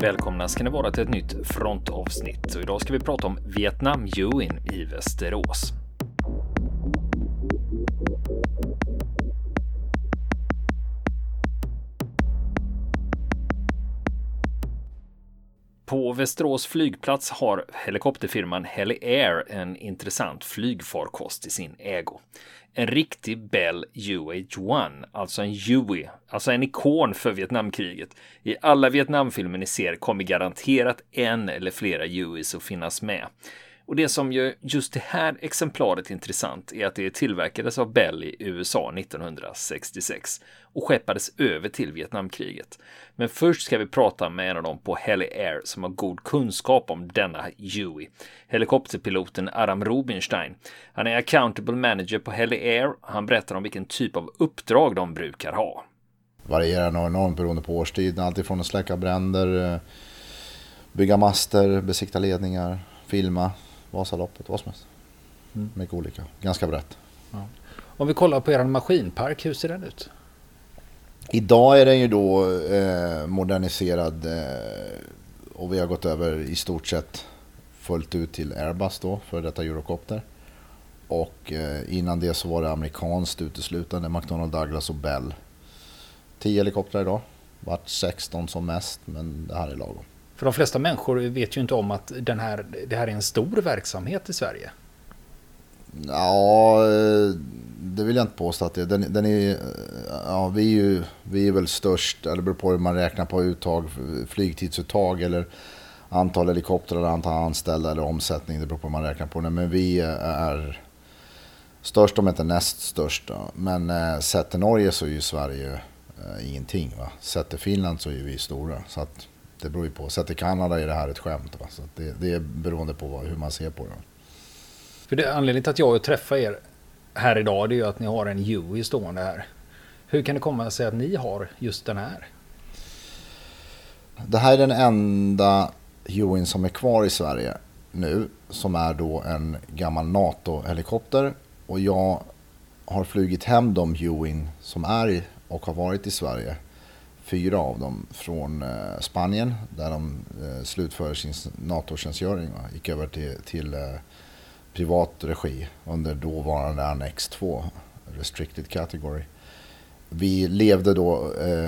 Välkomna ska ni vara till ett nytt frontavsnitt och idag ska vi prata om Vietnam Yuin i Västerås. På Västerås flygplats har helikopterfirman Heli Air en intressant flygfarkost i sin ägo. En riktig Bell UH-1, alltså en Huey, alltså en ikon för Vietnamkriget. I alla Vietnamfilmer ni ser kommer garanterat en eller flera Hueys att finnas med. Och det som gör just det här exemplaret intressant är att det tillverkades av Bell i USA 1966 och skeppades över till Vietnamkriget. Men först ska vi prata med en av dem på Heli Air som har god kunskap om denna Huey. Helikopterpiloten Aram Rubinstein. Han är accountable manager på Heli Air. Han berättar om vilken typ av uppdrag de brukar ha. Varierar nog enormt beroende på årstiden. Alltifrån att släcka bränder, eh, bygga master, besikta ledningar, filma, Vasaloppet, vad som helst. Mm. Mycket olika, ganska brett. Ja. Om vi kollar på er maskinpark, hur ser den ut? Idag är den ju då eh, moderniserad eh, och vi har gått över i stort sett fullt ut till Airbus då för detta Eurocopter. Och eh, innan det så var det amerikanskt uteslutande, McDonnell Douglas och Bell. 10 helikoptrar idag, vart 16 som mest men det här är lagom. För de flesta människor vet ju inte om att den här, det här är en stor verksamhet i Sverige. Ja, eh, det vill jag inte påstå att det är. Den, den är eh, ja, vi, är ju, vi är väl störst, eller det beror på hur man räknar på uttag, flygtidsuttag eller antal helikoptrar, antal anställda eller omsättning. Det beror på hur man räknar på det. Men vi är störst om inte näst störst. Men eh, sett till Norge så är ju Sverige ingenting. Va? Sett till Finland så är vi stora. Så att, det beror ju på. Sett till Kanada är det här ett skämt. Va? Så det, det är beroende på hur man ser på det. För det, anledningen till att jag träffar er här idag det är ju att ni har en Huey stående här. Hur kan det komma sig att ni har just den här? Det här är den enda Hueyn som är kvar i Sverige nu. Som är då en gammal NATO-helikopter. Och jag har flugit hem de Hueyn som är och har varit i Sverige fyra av dem från eh, Spanien där de eh, slutförde sin NATO-tjänstgöring. Gick över till, till eh, privat regi under dåvarande Annex 2, Restricted Category. Vi levde då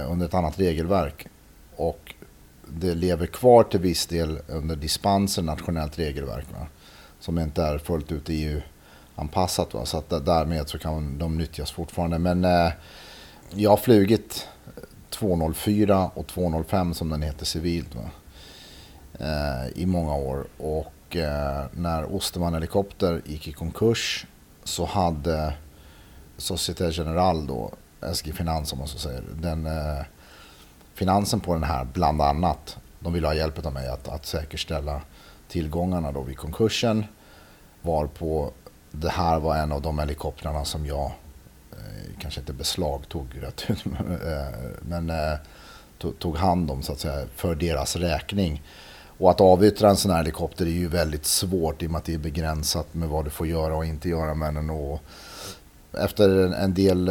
under ett annat regelverk och det lever kvar till viss del under dispenser nationellt regelverk. Va? Som inte är fullt ut EU-anpassat. Så att därmed så kan de nyttjas fortfarande. Men eh, jag har flugit 204 och 205 som den heter civilt eh, i många år. Och eh, när Osterman Helikopter gick i konkurs så hade Societe General då, SG Finans om man så säger, den eh, finansen på den här bland annat. De ville ha hjälp av mig att, att säkerställa tillgångarna då vid konkursen. Varpå det här var en av de helikoptrarna som jag Eh, kanske inte beslagtog rätt ut, men eh, eh, tog hand om så att säga för deras räkning. Och att avyttra en sån här helikopter är ju väldigt svårt i och med att det är begränsat med vad du får göra och inte göra med den. Och efter en del,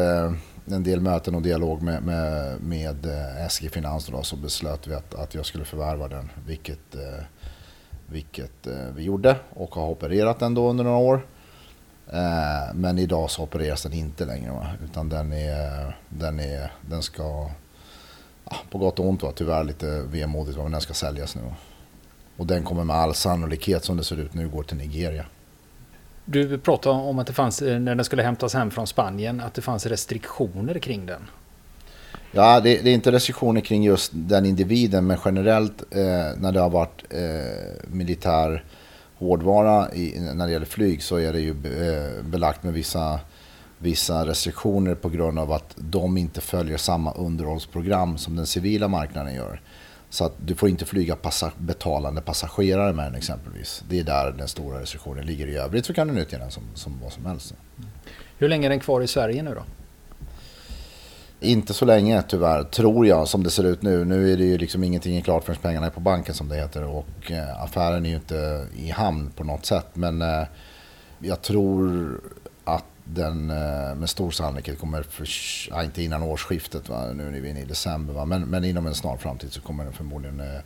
en del möten och dialog med, med, med SG Finans då, så beslöt vi att, att jag skulle förvärva den. Vilket, vilket vi gjorde och har opererat den då under några år. Eh, men idag så opereras den inte längre. Va? Utan den, är, den, är, den ska, på gott och ont va, tyvärr lite vemodigt, men den ska säljas nu. Och den kommer med all sannolikhet som det ser ut nu gå till Nigeria. Du pratade om att det fanns, eh, när den skulle hämtas hem från Spanien, att det fanns restriktioner kring den. Ja, det, det är inte restriktioner kring just den individen, men generellt eh, när det har varit eh, militär hårdvara i, när det gäller flyg så är det ju eh, belagt med vissa, vissa restriktioner på grund av att de inte följer samma underhållsprogram som den civila marknaden gör. Så att du får inte flyga passa betalande passagerare med den exempelvis. Det är där den stora restriktionen ligger. I övrigt så kan du nyttja den som, som vad som helst. Hur länge är den kvar i Sverige nu då? Inte så länge tyvärr, tror jag, som det ser ut nu. Nu är det ju liksom ingenting klart förrän pengarna är på banken som det heter. Och eh, affären är ju inte i hamn på något sätt. Men eh, jag tror att den eh, med stor sannolikhet kommer, för, ja, inte innan årsskiftet, va? nu är vi inne i december, va? Men, men inom en snar framtid så kommer den förmodligen eh,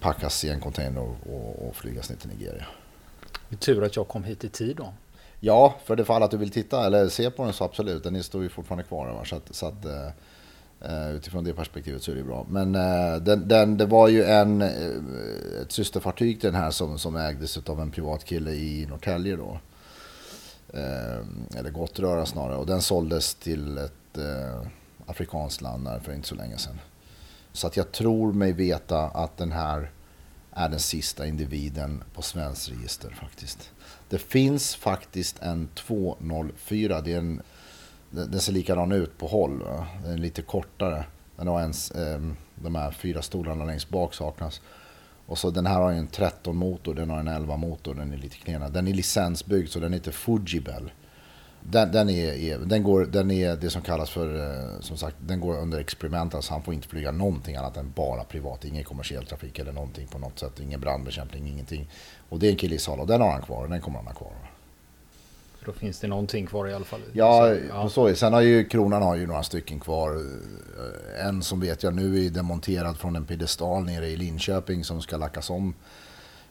packas i en container och, och, och flygas ner till Nigeria. Det är tur att jag kom hit i tid då. Ja, för det fall att du vill titta eller se på den så absolut. Den står ju fortfarande kvar. Va? Så att, så att, uh, utifrån det perspektivet så är det bra. Men uh, den, den, det var ju en, uh, ett systerfartyg till den här som, som ägdes av en privat kille i Norrtälje då. eller Gottröra snarare. Och den såldes till ett afrikanskt land där för inte så länge sedan. Så att jag tror mig veta att den här är den sista individen på svenskt register faktiskt. Det finns faktiskt en 204. Det är en, den ser likadan ut på håll. Den är lite kortare. Den har ens, eh, de här fyra stolarna längst bak saknas. Och så den här har en 13 motor, den har en 11 motor, den är lite klenad. Den är licensbyggd så den heter Fujibel. Den, den, är, den, går, den är det som kallas för, eh, som sagt, den går under experiment. Alltså han får inte flyga någonting annat än bara privat. Ingen kommersiell trafik eller någonting på något sätt. Ingen brandbekämpning, ingenting. Och det är en kille i Sala och den har han kvar och den kommer han ha kvar. Då finns det någonting kvar i alla fall. Ja, ja. Så, sen har ju Kronan har ju några stycken kvar. Eh, en som vet jag nu är demonterad från en piedestal nere i Linköping som ska lackas om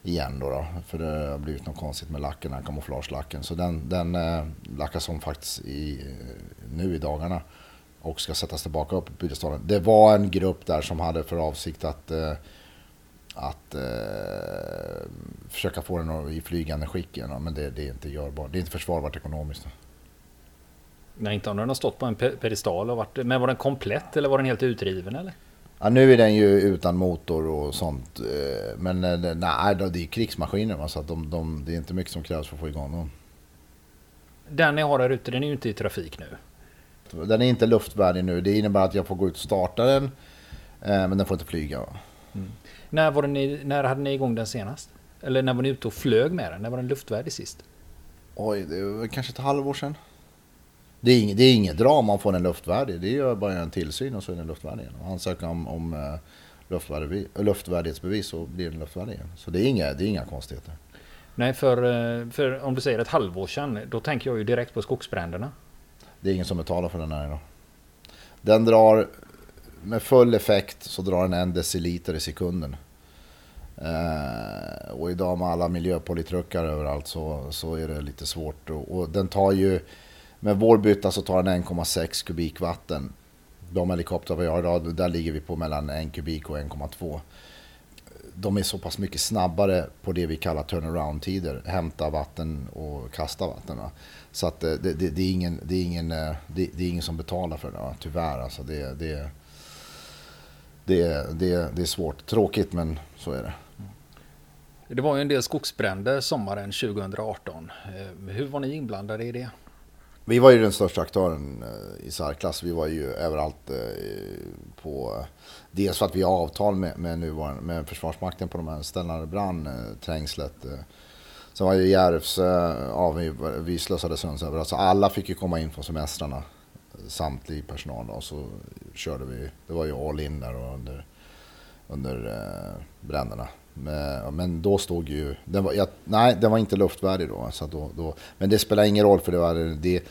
igen då, då, För det har blivit något konstigt med lacken, här kamouflagelacken. Så den, den eh, lackas om faktiskt i, eh, nu i dagarna. Och ska sättas tillbaka upp på piedestalen. Det var en grupp där som hade för avsikt att eh, att eh, försöka få den i flygande skick igen. Men det, det, är inte görbart. Det är inte försvarbart ekonomiskt. Nej, inte om den har stått på en pedestal och varit... Men var den komplett eller var den helt utriven eller? Ja, nu är den ju utan motor och sånt. Eh, men eh, nej, det är krigsmaskiner så att de, de, det är inte mycket som krävs för att få igång dem. Den ni har där ute, den är ju inte i trafik nu. Den är inte luftvärdig nu. Det innebär att jag får gå ut och starta den. Eh, men den får inte flyga. Mm. När, var ni, när hade ni igång den senast? Eller när var ni ute och flög med den? När var den luftvärdig sist? Oj, det var kanske ett halvår sedan. Det är, inget, det är inget drama om man får den luftvärdig. Det är bara en tillsyn och så är den luftvärdig igen. Ansöka om, om uh, luftvärdig, luftvärdighetsbevis så blir den luftvärdig igen. Så det är inga, det är inga konstigheter. Nej, för, eh, för om du säger ett halvår sedan, då tänker jag ju direkt på skogsbränderna. Det är ingen som betalar för den här idag. Den drar med full effekt så drar den en deciliter i sekunden. Eh, och idag med alla miljöpolitruckar överallt så, så är det lite svårt. Och, och den tar ju, med vår bytta så tar den 1,6 kubik vatten. De helikoptrar vi har idag, där ligger vi på mellan 1 kubik och 1,2. De är så pass mycket snabbare på det vi kallar turnaround-tider. Hämta vatten och kasta vatten. Så att eh, det, det, det, är ingen, det, är ingen, eh, det, är ingen som betalar för det, tyvärr. Alltså det, det, det, det, det är svårt. Tråkigt men så är det. Det var ju en del skogsbränder sommaren 2018. Eh, hur var ni inblandade i det? Vi var ju den största aktören eh, i särklass. Vi var ju överallt eh, på... Eh, dels för att vi har avtal med, med, nuvarande, med Försvarsmakten på de här ställena det brann, Trängslet. Sen var ju Järvsö ja, vi, vi slösade Sunds överallt. Så alla fick ju komma in på semestrarna. Samtlig personal och så körde vi. Det var ju all in där under, under bränderna. Eh, men, då stod ju... Den var, jag, nej, den var inte luftvärdig då, så då, då. Men det spelar ingen roll för det var det...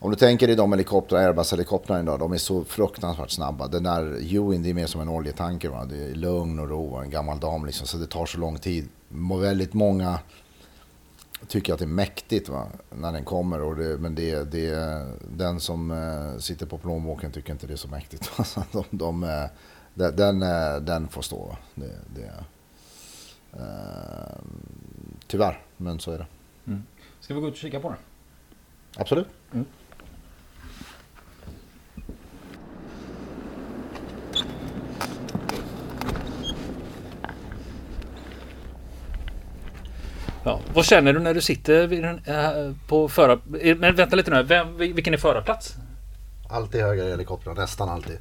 Om du tänker dig de helikoptrar, Airbus-helikoptrarna idag, de är så fruktansvärt snabba. Den där Ewing, det är mer som en oljetanker. Va? Det är lugn och ro, en gammal dam liksom, så det tar så lång tid. Väldigt många tycker att det är mäktigt va? när den kommer. Och det, men det, det, den som eh, sitter på plånboken tycker inte det är så mäktigt. de, de, eh, uh, den, uh, den får stå. Det, det, tyvärr, men så är det. Mm. Ska vi gå ut och kika på den? Absolut. Mm. Ja. Vad känner du när du sitter vid den, äh, på förar... Men vänta lite nu. Vem, vilken är förarplats? Alltid höger i helikoptern, nästan alltid.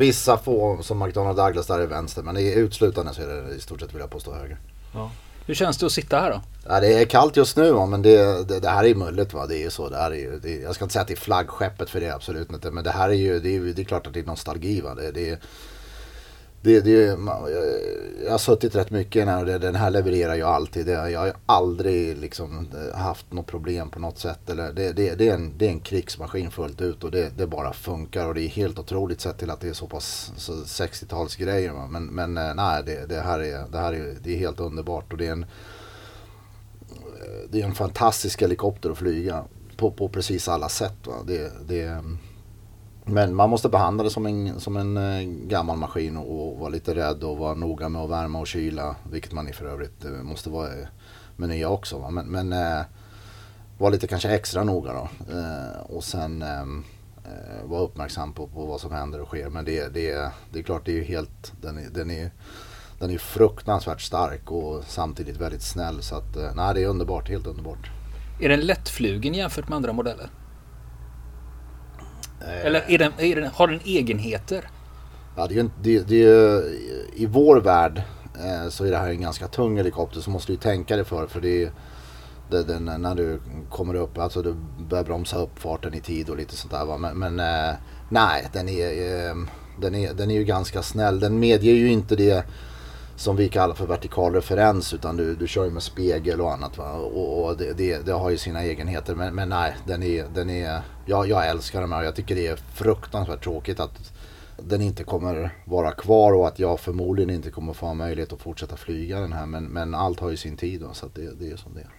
Vissa få som McDonald Douglas där är vänster men i uteslutande så är det i stort sett vill jag påstå höger. Ja. Hur känns det att sitta här då? Ja, det är kallt just nu va? men det, det, det här är mulligt. Va? Det är ju så. Det här är ju, det, jag ska inte säga att det är flaggskeppet för det absolut inte. Men det här är ju det är, det är klart att det är nostalgi. Va? Det, det, det, det, jag har suttit rätt mycket i den här och den här levererar ju alltid. Det, jag har aldrig liksom eh, haft något problem på något sätt. Eller det, det, det, är en, det är en krigsmaskin fullt ut och det, det bara funkar. Och det är helt otroligt sett till att det är så pass 60-talsgrejer. Men, men eh, nej, det, det, här, är, det här är, det är helt underbart. Och det är en, eh, det är en fantastisk helikopter att flyga på, på precis alla sätt. Va? Det, det, men man måste behandla det som en, som en eh, gammal maskin och, och vara lite rädd och vara noga med att värma och kyla. Vilket man för övrigt eh, måste vara eh, med nya också. Va? Men, men eh, vara lite kanske extra noga då. Eh, och sen ehm, eh, vara uppmärksam på, på vad som händer och sker. Men det, det, det är klart, det är ju helt, den är, den är, den är fruktansvärt stark och samtidigt väldigt snäll. Så att, nej, det är underbart, helt underbart. Är den lättflugen jämfört med andra modeller? Eller är den, är den, har den egenheter? Ja, det är, det, det är, I vår värld eh, så är det här en ganska tung helikopter så måste du tänka dig för. För det är, det, den, när du kommer upp, alltså du börjar bromsa upp farten i tid och lite sånt där. Va? Men, men eh, nej, den är, eh, den, är, den är ju ganska snäll. Den medger ju inte det som vi kallar för vertikal referens utan du, du kör ju med spegel och annat. Va? Och, och det, det, det, har ju sina egenheter. Men, men nej, den är, den är, ja, jag älskar den här. Jag tycker det är fruktansvärt tråkigt att den inte kommer vara kvar och att jag förmodligen inte kommer få möjlighet att fortsätta flyga den här. Men, men allt har ju sin tid då, så det, det är som det är.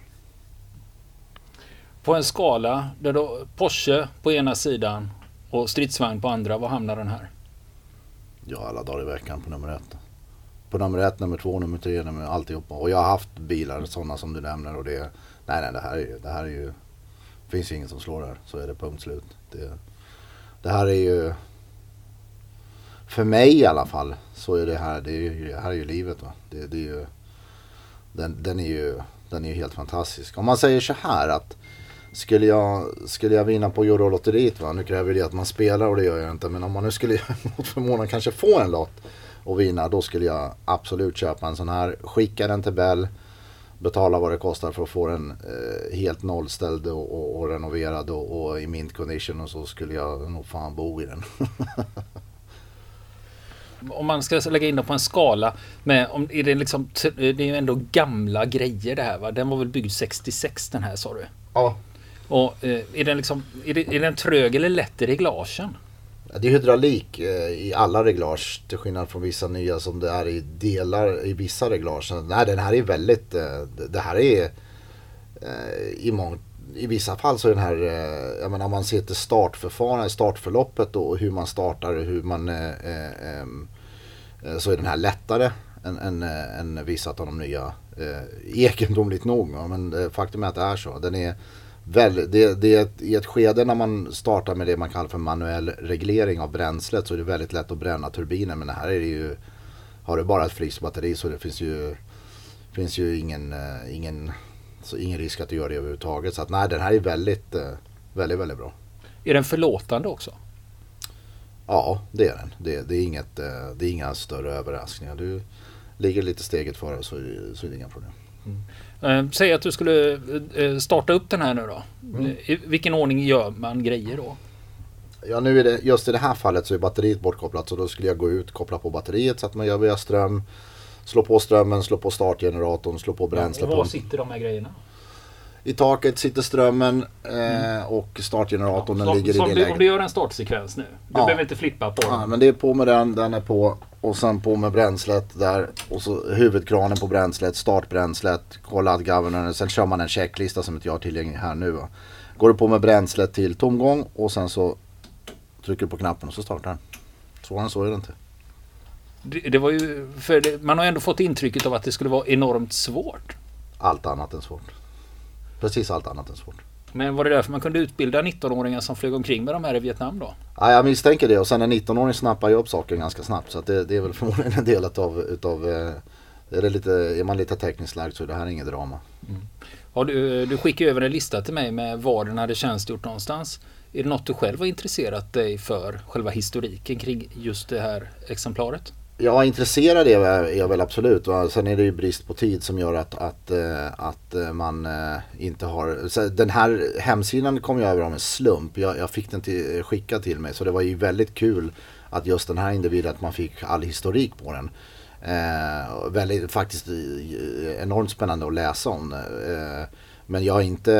På en skala där då Porsche på ena sidan och stridsvagn på andra, var hamnar den här? Ja, alla dagar i veckan på nummer ett på nummer ett, nummer två, nummer tre, nummer alltihopa. Och jag har haft bilar sådana som du nämner och det, nej nej det här är ju, det här är ju, finns ju ingen som slår det här. Så är det punkt slut. Det, det här är ju, för mig i alla fall, så är det här, det, är ju, det här är ju livet va. Det, det är ju, den, den är ju, den är ju helt fantastisk. Om man säger så här att skulle jag, skulle jag vinna på Eurolotteriet va, nu kräver det att man spelar och det gör jag inte. Men om man nu skulle mot förmodan kanske få en lott och vinna, då skulle jag absolut köpa en sån här. Skicka den till Bell, betala vad det kostar för att få den eh, helt nollställd och, och, och renoverad och, och, i mint condition och så skulle jag nog fan bo i den. om man ska lägga in det på en skala med, om, är det liksom, det är ju ändå gamla grejer det här va? Den var väl byggd 66 den här sa du? Ja. Och eh, är den liksom, är, det, är den trög eller lätt i reglagen? Det är hydraulik eh, i alla reglage till skillnad från vissa nya som det är i delar i vissa reglage. Nej, den här är väldigt, eh, det här är eh, i mångt i vissa fall så är den här, jag menar om man ser till startförfarandet, startförloppet och hur man startar, hur man eh, eh, så är den här lättare än, än, än vissa av de nya. Eh, egendomligt nog, men faktum är att det är så. Den är Väl, det, det, I ett skede när man startar med det man kallar för manuell reglering av bränslet så är det väldigt lätt att bränna turbinen. Men här är det ju, har du bara ett frysbatteri så det finns ju, finns ju ingen, uh, ingen, så ingen risk att du gör det överhuvudtaget. Så att nej, den här är väldigt, uh, väldigt, väldigt bra. Är den förlåtande också? Ja, det är den. Det, det är, inget, uh, det är inga större överraskningar. Du ligger lite steget före så, så är det inga problem. Mm. Eh, säg att du skulle eh, starta upp den här nu då. Mm. I vilken ordning gör man grejer då? Ja nu är det, just i det här fallet så är batteriet bortkopplat så då skulle jag gå ut, koppla på batteriet så att man gör via ström. Slå på strömmen, slå på startgeneratorn, slå på bränsle. Ja, var sitter de här grejerna? I taket sitter strömmen eh, mm. och startgeneratorn ja, den ligger så, i det läget. Om du gör en startsekvens nu. Du ja. behöver inte flippa på den. Ja, men det är på med den, den är på. Och sen på med bränslet där. Och så huvudkranen på bränslet, startbränslet, kolla att governor. Sen kör man en checklista som inte jag har tillgänglig här nu. Va. Går du på med bränslet till tomgång och sen så trycker du på knappen och så startar den. Svårare än så är det inte. Det, det var ju, för det, man har ändå fått intrycket av att det skulle vara enormt svårt. Allt annat än svårt. Precis allt annat än svårt. Men var det därför man kunde utbilda 19-åringar som flög omkring med de här i Vietnam då? Ja, jag misstänker det och sen en 19-åring snappar ju upp saker ganska snabbt. Så det, det är väl förmodligen en del utav, utav eh, är, det lite, är man lite tekniskt lagd så är det här inget drama. Mm. Ja, du, du skickade över en lista till mig med var den hade tjänstgjort någonstans. Är det något du själv har intresserat dig för, själva historiken kring just det här exemplaret? Ja, intresserad är jag, är väl absolut. Och sen är det ju brist på tid som gör att, att, eh, att eh, man eh, inte har... Så den här hemsidan kom jag över av en slump. Jag, jag fick den till, skickad till mig så det var ju väldigt kul att just den här individen, att man fick all historik på den. Eh, väldigt, faktiskt enormt spännande att läsa om. Eh, men jag har inte,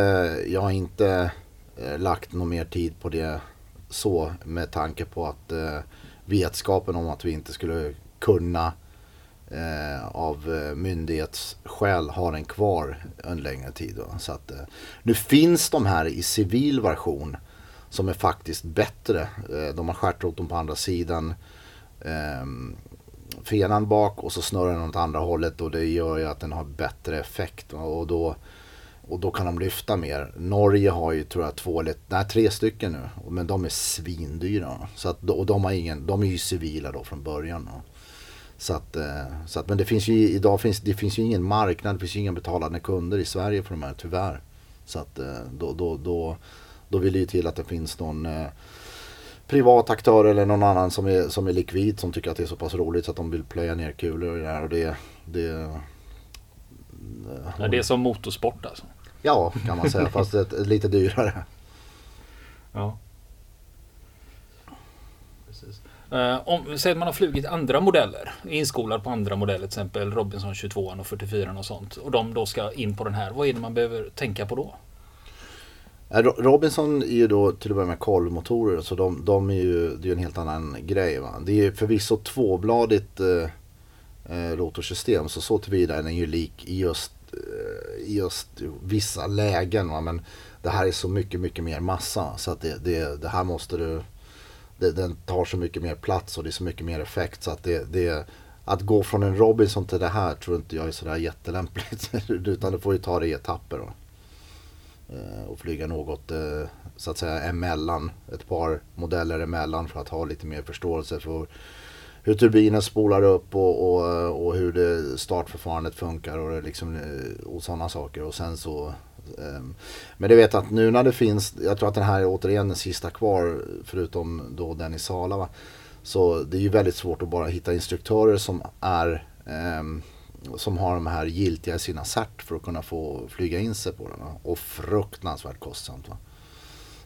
jag har inte eh, lagt någon mer tid på det så med tanke på att eh, vetskapen om att vi inte skulle kunna eh, av eh, myndighetsskäl ha den kvar en längre tid. Då. Så att, eh, nu finns de här i civil version som är faktiskt bättre. Eh, de har stjärtroten på andra sidan. Eh, fenan bak och så snurrar den åt andra hållet och det gör ju att den har bättre effekt. Och då, och då kan de lyfta mer. Norge har ju tror jag två eller nej, tre stycken nu. Men de är svindyra. Så att, och de, har ingen, de är ju civila då från början. Då. Så att, eh, så att, men det finns ju idag finns, det finns ju ingen marknad, det finns ju inga betalande kunder i Sverige för de här tyvärr. Så att eh, då, då, då, då vill det ju till att det finns någon eh, privat aktör eller någon annan som är, som är likvid som tycker att det är så pass roligt så att de vill plöja ner kulor i det här. Och det, det, ja, det är som motorsport alltså? Ja, kan man säga. fast ett, lite dyrare. Ja. Precis. Uh, om, säg att man har flugit andra modeller, inskolad på andra modeller, till exempel Robinson 22 och 44 och sånt. Och de då ska in på den här. Vad är det man behöver tänka på då? Eh, Robinson är ju då till att börja med kolvmotorer så de, de är ju, det är en helt annan grej. Va? Det är ju förvisso tvåbladigt eh, eh, rotorsystem så så tillvida är den ju lik i just, eh, just vissa lägen. Va? Men det här är så mycket, mycket mer massa så att det, det, det här måste du det, den tar så mycket mer plats och det är så mycket mer effekt så att det, det att gå från en Robinson till det här tror inte jag är sådär jättelämpligt. Utan du får ju ta det i etapper. Då. Eh, och flyga något eh, så att säga emellan. Ett par modeller emellan för att ha lite mer förståelse för hur turbinen spolar upp och, och, och hur det startförfarandet funkar och, liksom, eh, och sådana saker. Och sen så Ehm, men det vet att nu när det finns, jag tror att den här är återigen den sista kvar förutom då den i Sala. Va? Så det är ju väldigt svårt att bara hitta instruktörer som är ehm, som har de här giltiga i sina cert för att kunna få flyga in sig på den. Va? Och fruktansvärt kostsamt. Va?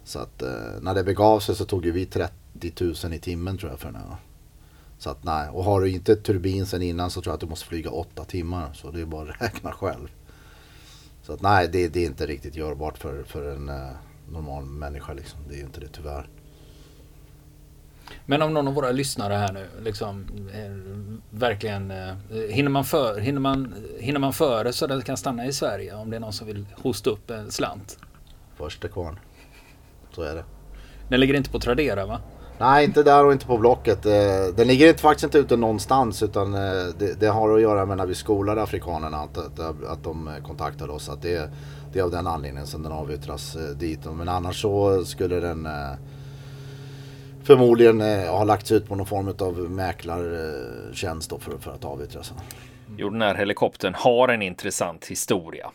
Så att eh, när det begav sig så tog ju vi 30 000 i timmen tror jag för den här. Så att nej, och har du inte turbin sen innan så tror jag att du måste flyga åtta timmar. Så det är bara att räkna själv. Så att nej, det, det är inte riktigt görbart för, för en uh, normal människa liksom. Det är inte det tyvärr. Men om någon av våra lyssnare här nu liksom eh, verkligen eh, hinner man för, hinner man, hinner man före så det kan stanna i Sverige om det är någon som vill hosta upp en slant? Första kvarn. Så är det. Den ligger inte på Tradera va? Nej, inte där och inte på Blocket. Eh, den ligger faktiskt inte ute någonstans utan eh, det, det har att göra med när vi skolade afrikanerna att, att, att de eh, kontaktade oss. Att det, det är av den anledningen som den avyttras dit. Men annars så skulle den förmodligen ha lagts ut på någon form av mäklartjänst för, för att avyttras. Jo, den här helikoptern har en intressant historia.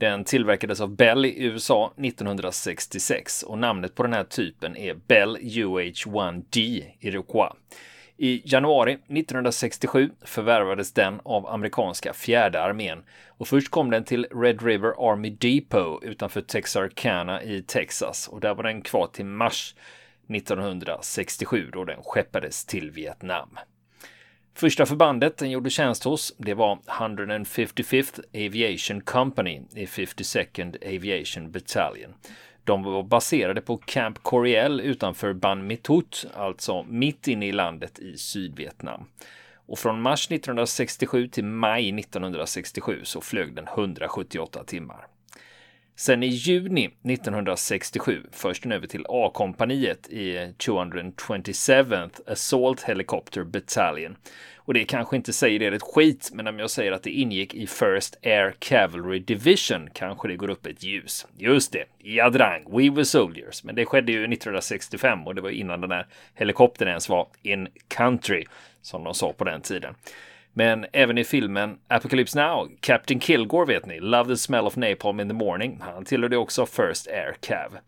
Den tillverkades av Bell i USA 1966 och namnet på den här typen är Bell UH-1D Iroquois. I januari 1967 förvärvades den av amerikanska fjärde armén och först kom den till Red River Army Depot utanför Texarkana i Texas och där var den kvar till mars 1967 då den skeppades till Vietnam. Första förbandet den gjorde tjänst hos, det var 155th Aviation Company i 52nd Aviation Battalion. De var baserade på Camp Coriel utanför Ban Mitut, alltså mitt inne i landet i Sydvietnam. Och från mars 1967 till maj 1967 så flög den 178 timmar. Sen i juni 1967 förs den över till A-kompaniet i 227th Assault Helicopter Battalion. Och det kanske inte säger er ett skit, men om jag säger att det ingick i First Air Cavalry Division kanske det går upp ett ljus. Just det, jadrang, We Were Soldiers. Men det skedde ju 1965 och det var innan den här helikoptern ens var in country, som de sa på den tiden. Men även i filmen Apocalypse Now, Captain Kilgore vet ni, Love the smell of napalm in the morning. Han tillhörde också First Air Cav.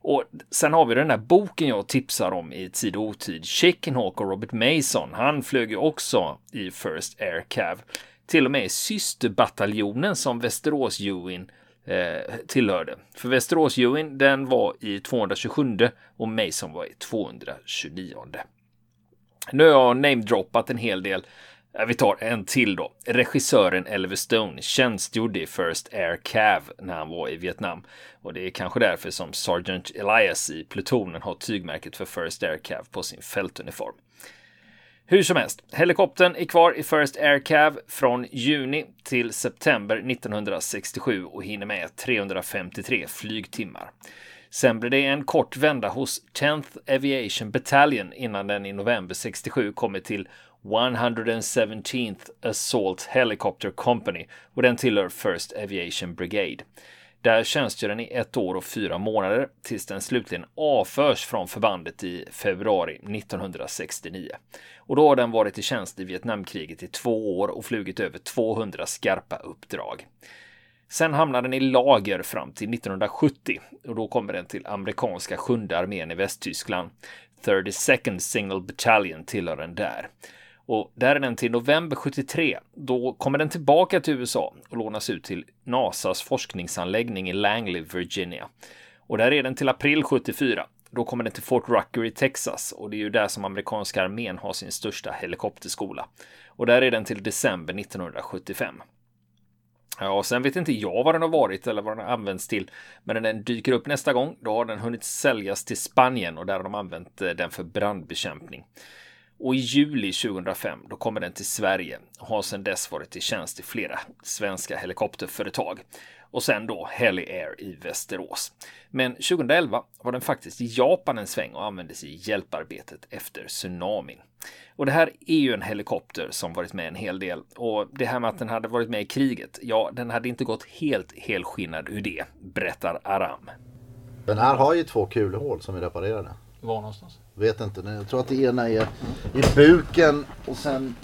Och sen har vi den här boken jag tipsar om i tid och otid. Chickenhawk och Robert Mason. Han flög ju också i First Air Cav. Till och med i systerbataljonen som Västerås Ewing eh, tillhörde. För Västerås Ewing, den var i 227 och Mason var i 229. Nu har jag namedroppat en hel del. Eh, vi tar en till då. Regissören Elver Stone tjänstgjorde i First Air Cav när han var i Vietnam. Och det är kanske därför som Sergeant Elias i plutonen har tygmärket för First Air Cav på sin fältuniform. Hur som helst, helikoptern är kvar i First Air Cav från juni till september 1967 och hinner med 353 flygtimmar. Sen blir det en kort vända hos 10th Aviation Battalion innan den i november 67 kommer till 117th Assault Helicopter Company och den tillhör First Aviation Brigade. Där tjänstgör den i ett år och fyra månader tills den slutligen avförs från förbandet i februari 1969. Och då har den varit i tjänst i Vietnamkriget i två år och flugit över 200 skarpa uppdrag. Sen hamnar den i lager fram till 1970 och då kommer den till amerikanska sjunde armén i Västtyskland. 32nd Single Battalion tillhör den där. Och där är den till november 73. Då kommer den tillbaka till USA och lånas ut till NASAs forskningsanläggning i Langley, Virginia. Och där är den till april 74. Då kommer den till Fort Rucker i Texas och det är ju där som amerikanska armén har sin största helikopterskola. Och där är den till december 1975. Ja, och sen vet inte jag vad den har varit eller vad den har använts till. Men när den dyker upp nästa gång, då har den hunnit säljas till Spanien och där har de använt eh, den för brandbekämpning. Och i juli 2005 då kommer den till Sverige och har sedan dess varit i tjänst i flera svenska helikopterföretag. Och sen då Heli Air i Västerås. Men 2011 var den faktiskt i Japan en sväng och användes i hjälparbetet efter tsunamin. Och det här är ju en helikopter som varit med en hel del. Och det här med att den hade varit med i kriget, ja, den hade inte gått helt helskinnad ur det, berättar Aram. Den här har ju två kulhål som är reparerade. Var någonstans? Vet inte. Jag tror att det ena är i buken och sen...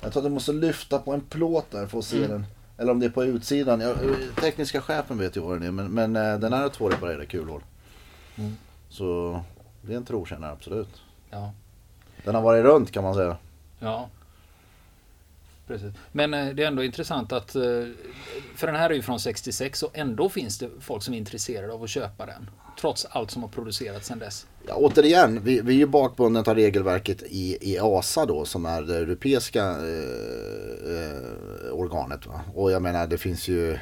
Jag tror att du måste lyfta på en plåt där för att se mm. den. Eller om det är på utsidan. Jag, tekniska chefen vet ju vad den är. Men, men eh, den här har två reparerade kulhål. Mm. Så det är en trotjänare absolut. Ja. Den har varit runt kan man säga. Ja. Precis. Men eh, det är ändå intressant att eh, för den här är ju från 66 och ändå finns det folk som är intresserade av att köpa den. Trots allt som har producerats sedan dess. Ja, återigen, vi, vi är ju bakbundna av regelverket i, i ASA då som är det europeiska eh, eh, organet. Va? Och jag menar det finns ju, eh,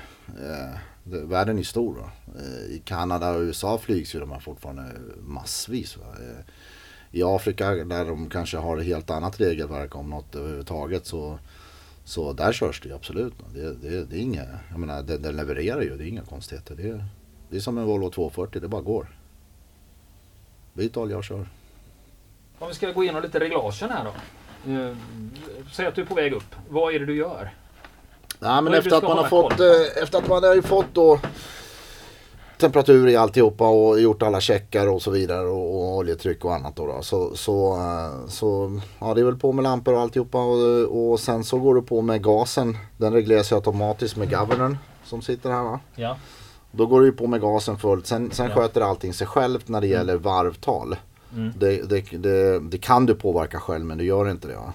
världen är stor. Va? Eh, I Kanada och USA flygs ju de här fortfarande massvis. Va? Eh, I Afrika där de kanske har ett helt annat regelverk om något överhuvudtaget så så där körs det ju absolut. Det, det, det är inga, jag menar den, den levererar ju, det är inga konstigheter. Det, det är som en Volvo 240, det bara går. Byt olja och kör. Om vi ska gå igenom lite reglagen här då. Uh, säg att du är på väg upp. Vad är det du gör? Nej, men efter att, man har fått, eh, efter att man har fått då temperatur i alltihopa och gjort alla checkar och så vidare och, och oljetryck och annat då, då. Så, så, eh, så ja det är väl på med lampor och alltihopa och, och sen så går du på med gasen. Den regleras ju automatiskt med governern som sitter här va. Ja. Då går du på med gasen fullt. Sen, sen ja. sköter allting sig självt när det mm. gäller varvtal. Mm. Det, det, det, det, kan du påverka själv men du gör inte det. Va?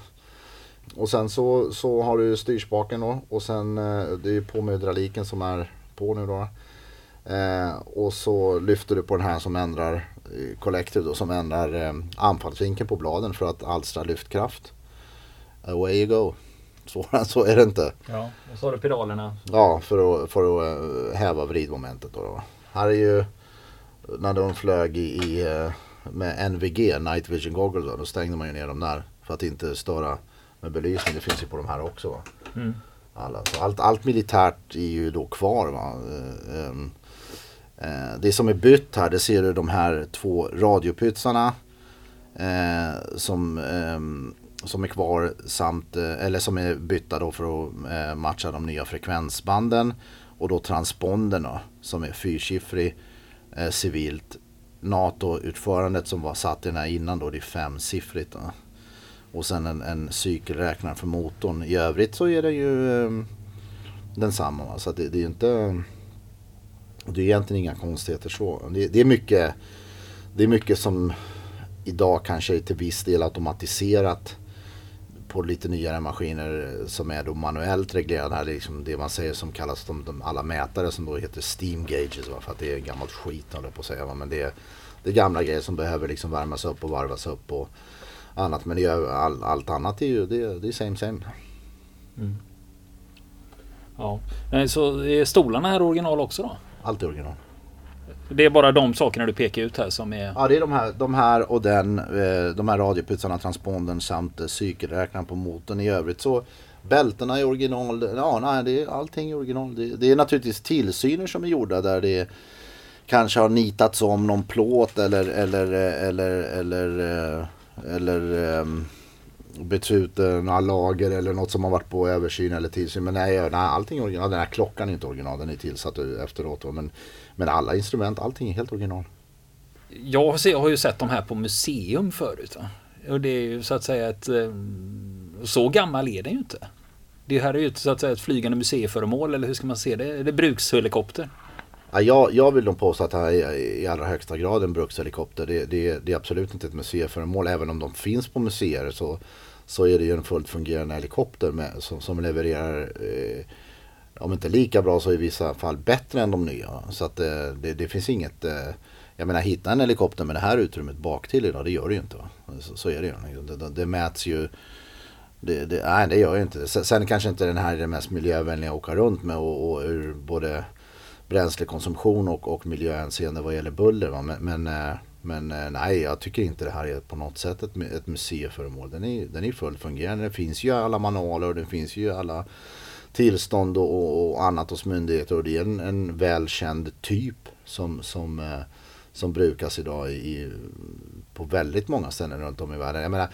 Och sen så, så har du styrspaken då och sen eh, det är på med hydrauliken som är på nu då. Eh, och så lyfter du på den här som ändrar eh, Collective då, som ändrar eh, anfallsvinkeln på bladen för att alstra lyftkraft. Away you go. Svårare så är det inte. Ja, och så har du pedalerna. Ja, för att, för att eh, häva vridmomentet. Då, då. Här är ju när de flög i, i eh, med NVG, Night Vision Goggles, då, då stängde man ju ner dem där för att inte störa med belysning. Det finns ju på de här också. Mm. Alla. Så allt, allt militärt är ju då kvar. Va? Um, Eh, Eh, det som är bytt här, det ser du de här två radiopytsarna eh, som, eh, som är kvar samt, eh, eller som är bytta då för att eh, matcha de nya frekvensbanden. Och då transpondern som är fyrsiffrig eh, civilt. NATO-utförandet som var satt i den här innan då, det är femsiffrigt. Då. Och sen en, en cykelräknare för motorn. I övrigt så är det ju eh, densamma. Va? Så det, det är ju inte det är egentligen inga konstigheter så. Det, det, är mycket, det är mycket som idag kanske är till viss del automatiserat på lite nyare maskiner som är då manuellt reglerade. Här liksom det man säger som kallas de, de alla mätare som då heter steam gauges. Va? För att det är gammalt skit håller på att säga. Va? Men det är, det är gamla grejer som behöver liksom värmas upp och varvas upp. Och annat. Men det är, all, allt annat är ju det, det är same same. Mm. Ja. Så är stolarna här original också då? Allt är original. Det är bara de sakerna du pekar ut här som är... Ja det är de här, de här och den, eh, de här radioputsarna, transpondern samt eh, cykelräknaren på motorn i övrigt. Så bältena är original. Ja, nej, det är, allting är original. Det, det är naturligtvis tillsyner som är gjorda där det kanske har nitats om någon plåt eller eller eller eller eller, eller um, bytts ut några lager eller något som har varit på översyn eller tillsyn. Men nej, nej allting är original. Den här klockan är inte original, den är tillsatt efteråt. Men, men alla instrument, allting är helt original. Jag har se- jag har ju sett de här på museum förut. Och det är ju så att säga ett... eh, Så gammal är den ju inte. Det här är ju så att säga ett flygande museiföremål eller hur ska man se det? Är det brukshelikopter? Ja, jag, jag vill nog påstå att det här är i allra högsta grad en brukshelikopter. Det, det, det är absolut inte ett museiföremål. Även om de finns på museer så, så är det ju en fullt fungerande helikopter med, som, som levererar eh, om inte lika bra så i vissa fall bättre än de nya. Så att eh, det, det finns inget eh, jag menar hitta en helikopter med det här utrymmet baktill idag, det gör det ju inte. Va? Så, så är det ju. Liksom, det, det, det mäts ju det, det, nej det gör ju inte det. Sen, kanske inte den här är den mest miljövänliga att åka runt med och, och ur både bränslekonsumtion och, och miljöhänseende vad gäller buller. Va? Men, men, eh, men eh, nej, jag tycker inte det här är på något sätt ett, ett museiföremål. Den är, den är fullt fungerande. Det finns ju alla manualer och det finns ju alla tillstånd och, och, annat hos myndigheter och det är en, en välkänd typ som, som, eh, som brukas idag i, på väldigt många ställen runt om i världen. Jag menar,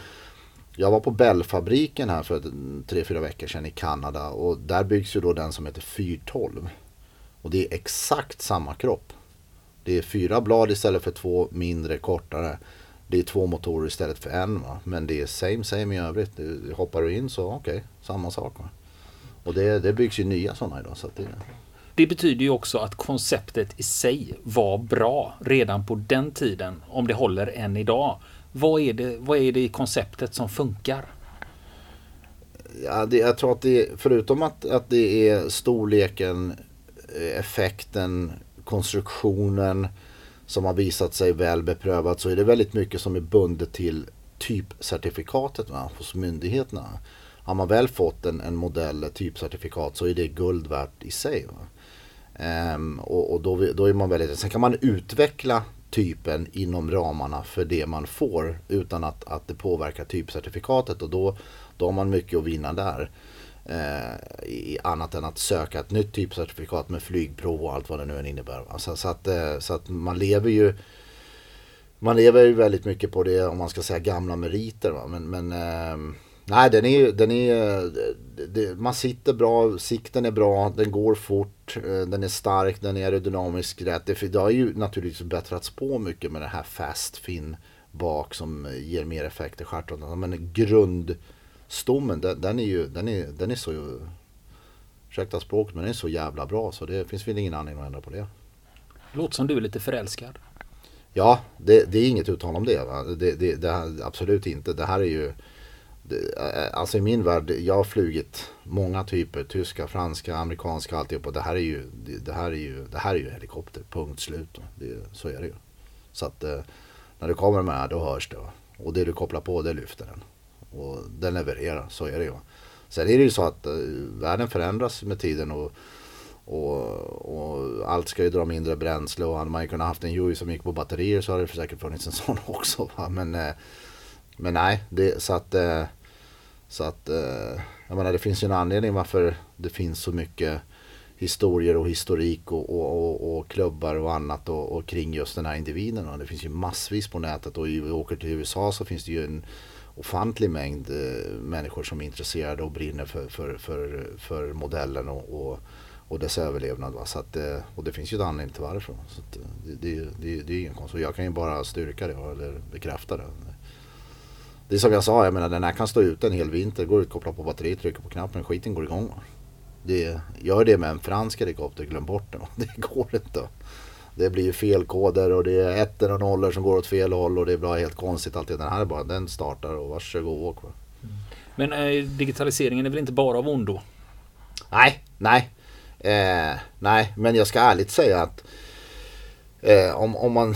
jag var på Bell-fabriken här för tre, fyra veckor sedan i Kanada och där byggs ju då den som heter 412. Och det är exakt samma kropp. Det är fyra blad istället för två mindre, kortare. Det är två motorer istället för en. Va? Men det är same same i övrigt. Du, hoppar du in så okej, okay, samma sak. Va? Och det, det byggs ju nya sådana idag. Så det, Det betyder ju också att konceptet i sig var bra redan på den tiden om det håller än idag. Vad är det, vad är det i konceptet som funkar? ja, det, jag tror att det förutom att, att det är storleken, eh, effekten, konstruktionen som har visat sig väl beprövat så är det väldigt mycket som är bundet till typcertifikatet va, hos myndigheterna. Har man väl fått en, en modell, ett typcertifikat, så är det guld värt i sig. Va? Ehm, och och då, då är man väldigt... Sen kan man utveckla typen inom ramarna för det man får utan att, att det påverkar typcertifikatet och då, då har man mycket att vinna där. Eh, i, annat än att söka ett nytt typcertifikat med flygprov och allt vad det nu än innebär. Alltså, så, att, eh, så att man lever ju man lever ju väldigt mycket på det om man ska säga gamla meriter. Va? Men, men eh, nej, den är, den är, eh, det, man sitter bra, sikten är bra, den går fort, eh, den är stark, den är aerodynamisk rätt. Det, det har ju naturligtvis bättrats på mycket med det här fast fin bak som ger mer effekt i stjärten. Men grundstommen den, den är ju, den är, den är så, ursäkta språket, men den är så jävla bra så det finns väl ingen anledning att ändra på det. Låter som du är lite förälskad. Ja, det, det är inget uttal om det, det, det, det här, Absolut inte. Det här är ju... Det, alltså i min värld, jag har flugit många typer. Tyska, franska, amerikanska, alltihop. Det här är ju, det, det här är ju, det här är ju helikopter. Punkt slut. Det, så är det ju. Så att eh, när du kommer med då hörs det. Och det du kopplar på, det lyfter den. Och den levererar, så är det ju. Sen är det ju så att eh, världen förändras med tiden. och och, och, allt ska ju dra mindre bränsle och hade man ju kunnat haft en Huey som gick på batterier så hade det säkert funnits en sån också. Va? Men, eh, men nej, det, så att, eh, så att jag menar det finns ju en anledning varför det finns så mycket historier och historik och, och, och, och klubbar och annat och, och, kring just den här individen. Och det finns ju massvis på nätet och i, åker till USA så finns det ju en ofantlig mängd eh, människor som är intresserade och brinner för, för, för, för modellen och, och och dess överlevnad. Va? Så att, eh, och det finns ju ett anledning till varför. Så att, eh, det, det, det, det är ingen konstigt. Jag kan ju bara styrka det eller bekräfta det. Det är som jag sa, jag menar den här kan stå ute en hel vinter. Går ut, kopplar på batteriet, trycker på knappen, skiten går igång. Det, gör det med en fransk helikopter, glöm bort den. Det går inte. Det blir ju felkoder och det är ettor och nollor som går åt fel håll och det blir helt konstigt alltid. Den här är bara, den startar och varsågod och åk. Va? Men eh, digitaliseringen är väl inte bara av ondo? Nej, nej. Eh, nej, men jag ska ärligt säga att eh, om, om man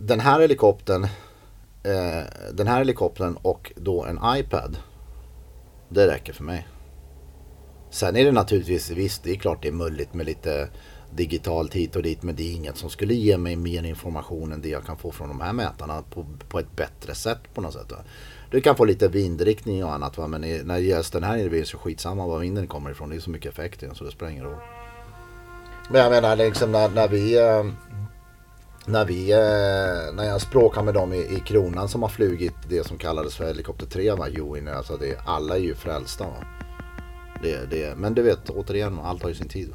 den här helikoptern eh, den här helikoptern och då en iPad. Det räcker för mig. Sen är det naturligtvis, visst det är klart det är mulligt med lite digitalt hit och dit men det är inget som skulle ge mig mer information än det jag kan få från de här mätarna på, på ett bättre sätt på något sätt. Va? Du kan få lite vindriktning och annat va? men i, när det den här är det så skitsamma var vinden kommer ifrån. Det är så mycket effekt i den så det spelar ingen roll. Men jag menar liksom när, när vi eh, när vi, eh, när jag språkar med dem i, i Kronan som har flugit det som kallades för helikopter 3 va, Join, alltså det, alla är ju frälsta va. Det, det, men du vet, återigen, allt har ju sin tid.